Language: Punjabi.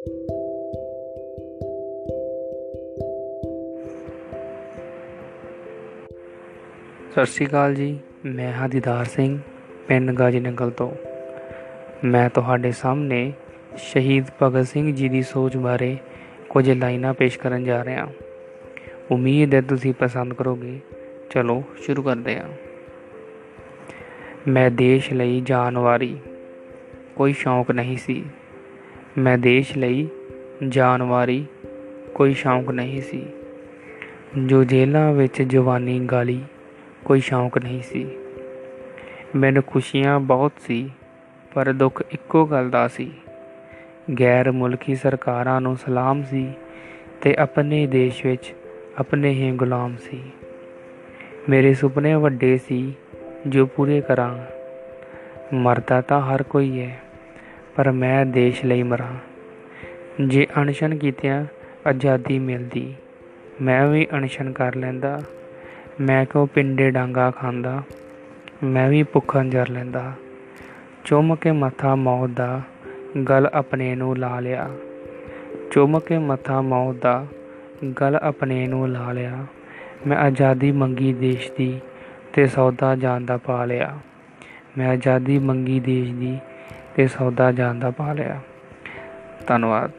ਸਤਿ ਸ਼੍ਰੀ ਅਕਾਲ ਜੀ, ਮੈਂ ਹਾਂ ਦੀਦਾਰ ਸਿੰਘ, ਪਿੰਡ ਗਾਜੀ ਨੰਗਲ ਤੋਂ। ਮੈਂ ਤੁਹਾਡੇ ਸਾਹਮਣੇ ਸ਼ਹੀਦ ਭਗਤ ਸਿੰਘ ਜੀ ਦੀ ਸੋਚ ਬਾਰੇ ਕੁਝ ਲਾਈਨਾਂ ਪੇਸ਼ ਕਰਨ ਜਾ ਰਿਹਾ ਉਮੀਦ ਹੈ ਤੁਸੀਂ ਪਸੰਦ ਕਰੋਗੇ। ਚਲੋ, ਸ਼ੁਰੂ ਕਰਦੇ ਹਾਂ। ਮੈਂ ਦੇਸ਼ ਲਈ ਜਾਨ ਵਾਰੀ ਕੋਈ ਸ਼ੌਂਕ ਨਹੀਂ ਸੀ। ਮੈਂ ਦੇਸ਼ ਲਈ ਜਾਨ ਵਾਰੀ ਕੋਈ ਸ਼ੌਂਕ ਨਹੀਂ ਸੀ। ਜੋ ਜੇਲ੍ਹਾਂ ਵਿੱਚ ਜਵਾਨੀ ਗਾਲੀ ਕੋਈ ਸ਼ੌਂਕ ਨਹੀਂ ਸੀ। ਮੈਨੂੰ ਖੁਸ਼ੀਆਂ ਬਹੁਤ ਸੀ, ਪਰ ਦੁੱਖ ਇੱਕੋ ਗੱਲ ਦਾ ਸੀ। ਗੈਰ ਮੁਲਕੀ ਸਰਕਾਰਾਂ ਨੂੰ ਸਲਾਮ ਸੀ ਤੇ ਆਪਣੇ ਦੇਸ਼ ਵਿੱਚ ਆਪਣੇ ਹੀ ਗੁਲਾਮ ਸੀ। ਮੇਰੇ ਸੁਪਨੇ ਵੱਡੇ ਸੀ ਜੋ ਪੂਰੇ ਕਰਾਂ। ਮਰਦਾ ਤਾਂ ਹਰ ਕੋਈ ਹੈ। ਪਰ ਮੈਂ ਦੇਸ਼ ਲਈ ਮਰਾਂ। ਜੇ ਅਣਸ਼ਨ ਕੀਤਿਆਂ ਆਜ਼ਾਦੀ ਮਿਲਦੀ, ਮੈਂ ਵੀ ਅਣਸ਼ਨ ਕਰ ਲੈਂਦਾ। ਮੈਂ ਕਿਉਂ ਪਿੰਡੇ ਡਾਂਗਾ ਖਾਂਦਾ? ਮੈਂ ਵੀ ਭੁੱਖਾ ਜਰ ਲੈਂਦਾ। ਚੁੰਮ ਕੇ ਮੱਥਾ ਮੌਤ ਦਾ ਗਲ ਆਪਣੇ ਨੂੰ ਲਾ ਲਿਆ। ਚੁੰਮ ਕੇ ਮੱਥਾ ਮੌਤ ਦਾ ਗਲ ਆਪਣੇ ਨੂੰ ਲਾ ਲਿਆ। ਮੈਂ ਆਜ਼ਾਦੀ ਮੰਗੀ ਦੇਸ਼ ਦੀ ਤੇ ਸੌਦਾ ਜਾਨ ਦਾ ਪਾ ਲਿਆ। ਮੈਂ ਆਜ਼ਾਦੀ ਮੰਗੀ ਦੇਸ਼ ਦੀ ਤੇ ਸੌਦਾ ਜਾਨ ਦਾ ਪਾ ਲਿਆ। ਧੰਨਵਾਦ।